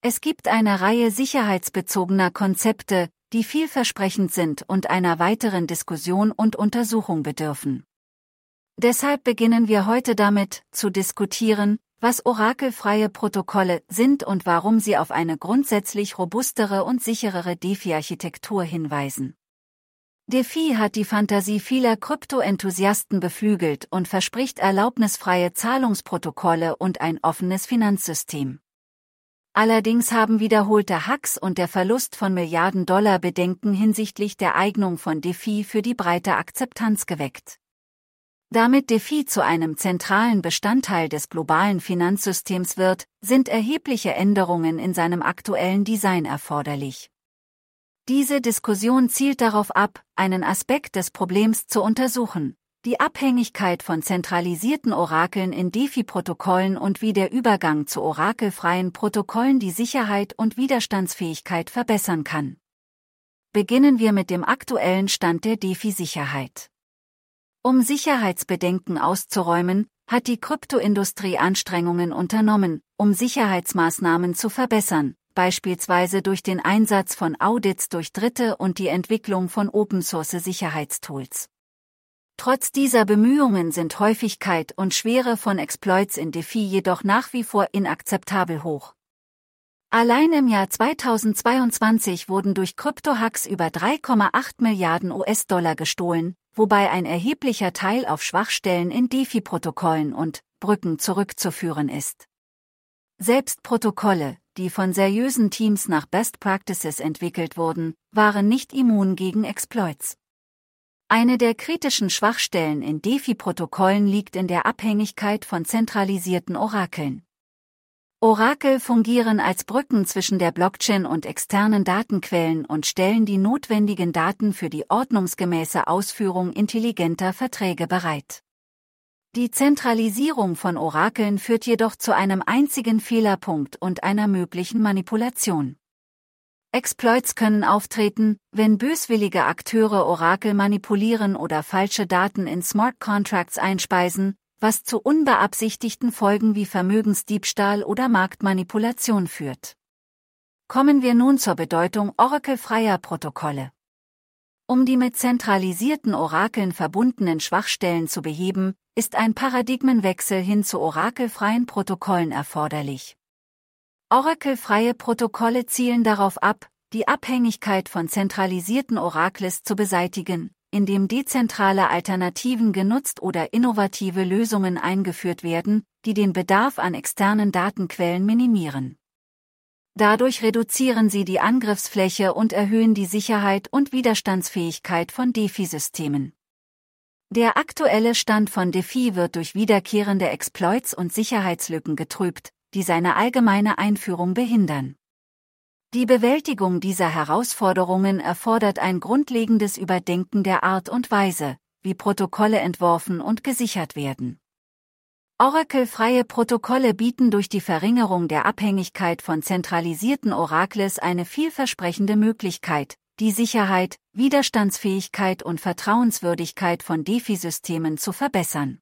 Es gibt eine Reihe sicherheitsbezogener Konzepte, die vielversprechend sind und einer weiteren Diskussion und Untersuchung bedürfen. Deshalb beginnen wir heute damit, zu diskutieren, was orakelfreie Protokolle sind und warum sie auf eine grundsätzlich robustere und sicherere DeFi-Architektur hinweisen. DeFi hat die Fantasie vieler Krypto-Enthusiasten beflügelt und verspricht erlaubnisfreie Zahlungsprotokolle und ein offenes Finanzsystem. Allerdings haben wiederholte Hacks und der Verlust von Milliarden Dollar Bedenken hinsichtlich der Eignung von DeFi für die breite Akzeptanz geweckt. Damit DeFi zu einem zentralen Bestandteil des globalen Finanzsystems wird, sind erhebliche Änderungen in seinem aktuellen Design erforderlich. Diese Diskussion zielt darauf ab, einen Aspekt des Problems zu untersuchen, die Abhängigkeit von zentralisierten Orakeln in DeFi-Protokollen und wie der Übergang zu orakelfreien Protokollen die Sicherheit und Widerstandsfähigkeit verbessern kann. Beginnen wir mit dem aktuellen Stand der DeFi-Sicherheit. Um Sicherheitsbedenken auszuräumen, hat die Kryptoindustrie Anstrengungen unternommen, um Sicherheitsmaßnahmen zu verbessern, beispielsweise durch den Einsatz von Audits durch Dritte und die Entwicklung von Open-Source-Sicherheitstools. Trotz dieser Bemühungen sind Häufigkeit und Schwere von Exploits in DeFi jedoch nach wie vor inakzeptabel hoch. Allein im Jahr 2022 wurden durch Kryptohacks über 3,8 Milliarden US-Dollar gestohlen, wobei ein erheblicher Teil auf Schwachstellen in DeFi-Protokollen und Brücken zurückzuführen ist. Selbst Protokolle, die von seriösen Teams nach Best Practices entwickelt wurden, waren nicht immun gegen Exploits. Eine der kritischen Schwachstellen in DeFi-Protokollen liegt in der Abhängigkeit von zentralisierten Orakeln. Orakel fungieren als Brücken zwischen der Blockchain und externen Datenquellen und stellen die notwendigen Daten für die ordnungsgemäße Ausführung intelligenter Verträge bereit. Die Zentralisierung von Orakeln führt jedoch zu einem einzigen Fehlerpunkt und einer möglichen Manipulation. Exploits können auftreten, wenn böswillige Akteure Orakel manipulieren oder falsche Daten in Smart Contracts einspeisen, was zu unbeabsichtigten Folgen wie Vermögensdiebstahl oder Marktmanipulation führt. Kommen wir nun zur Bedeutung orakelfreier Protokolle. Um die mit zentralisierten Orakeln verbundenen Schwachstellen zu beheben, ist ein Paradigmenwechsel hin zu orakelfreien Protokollen erforderlich. Orakelfreie Protokolle zielen darauf ab, die Abhängigkeit von zentralisierten Orakles zu beseitigen, indem dezentrale Alternativen genutzt oder innovative Lösungen eingeführt werden, die den Bedarf an externen Datenquellen minimieren. Dadurch reduzieren sie die Angriffsfläche und erhöhen die Sicherheit und Widerstandsfähigkeit von DeFi-Systemen. Der aktuelle Stand von DeFi wird durch wiederkehrende Exploits und Sicherheitslücken getrübt, die seine allgemeine Einführung behindern. Die Bewältigung dieser Herausforderungen erfordert ein grundlegendes Überdenken der Art und Weise, wie Protokolle entworfen und gesichert werden. Oracle-freie Protokolle bieten durch die Verringerung der Abhängigkeit von zentralisierten Orakles eine vielversprechende Möglichkeit, die Sicherheit, Widerstandsfähigkeit und Vertrauenswürdigkeit von DeFi-Systemen zu verbessern.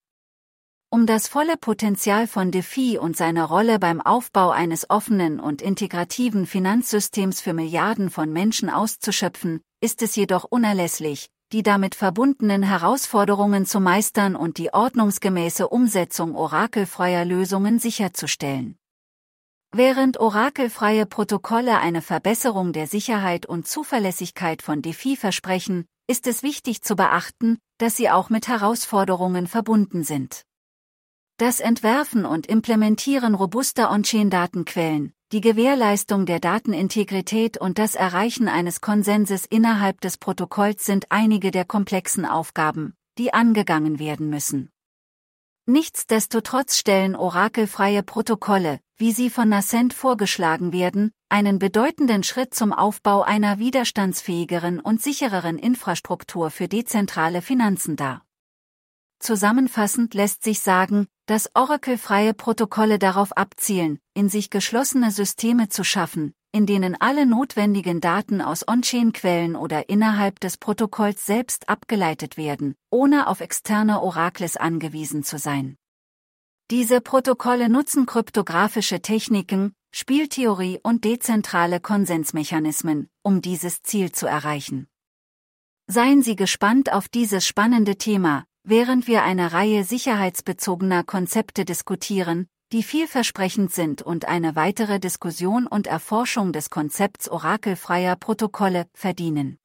Um das volle Potenzial von DeFi und seine Rolle beim Aufbau eines offenen und integrativen Finanzsystems für Milliarden von Menschen auszuschöpfen, ist es jedoch unerlässlich, die damit verbundenen Herausforderungen zu meistern und die ordnungsgemäße Umsetzung orakelfreier Lösungen sicherzustellen. Während orakelfreie Protokolle eine Verbesserung der Sicherheit und Zuverlässigkeit von DeFi versprechen, ist es wichtig zu beachten, dass sie auch mit Herausforderungen verbunden sind. Das Entwerfen und Implementieren robuster On-Chain-Datenquellen, die Gewährleistung der Datenintegrität und das Erreichen eines Konsenses innerhalb des Protokolls sind einige der komplexen Aufgaben, die angegangen werden müssen. Nichtsdestotrotz stellen orakelfreie Protokolle, wie sie von Nascent vorgeschlagen werden, einen bedeutenden Schritt zum Aufbau einer widerstandsfähigeren und sichereren Infrastruktur für dezentrale Finanzen dar. Zusammenfassend lässt sich sagen, dass Oracle-freie Protokolle darauf abzielen, in sich geschlossene Systeme zu schaffen, in denen alle notwendigen Daten aus On-Chain-Quellen oder innerhalb des Protokolls selbst abgeleitet werden, ohne auf externe Orakles angewiesen zu sein. Diese Protokolle nutzen kryptografische Techniken, Spieltheorie und dezentrale Konsensmechanismen, um dieses Ziel zu erreichen. Seien Sie gespannt auf dieses spannende Thema, während wir eine Reihe sicherheitsbezogener Konzepte diskutieren, die vielversprechend sind und eine weitere Diskussion und Erforschung des Konzepts orakelfreier Protokolle verdienen.